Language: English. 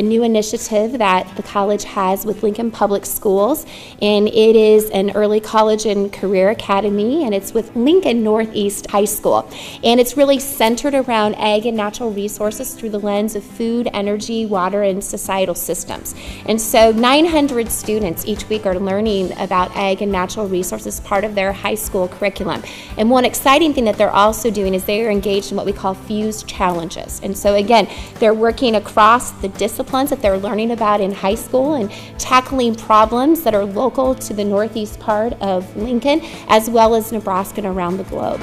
a new initiative that the college has with Lincoln Public Schools, and it is an early college and career academy, and it's with Lincoln Northeast High School. And it's really centered around ag and natural resources through the lens of food, energy, water, and societal systems. And so 900 students each week are learning about ag and natural resources, part of their high school curriculum. And one exciting thing that they're also doing is they are engaged in what we call FEWS challenges. And so again, they're working across the disciplines that they're learning about in high school and tackling problems that are local to the northeast part of Lincoln as well as Nebraska and around the globe.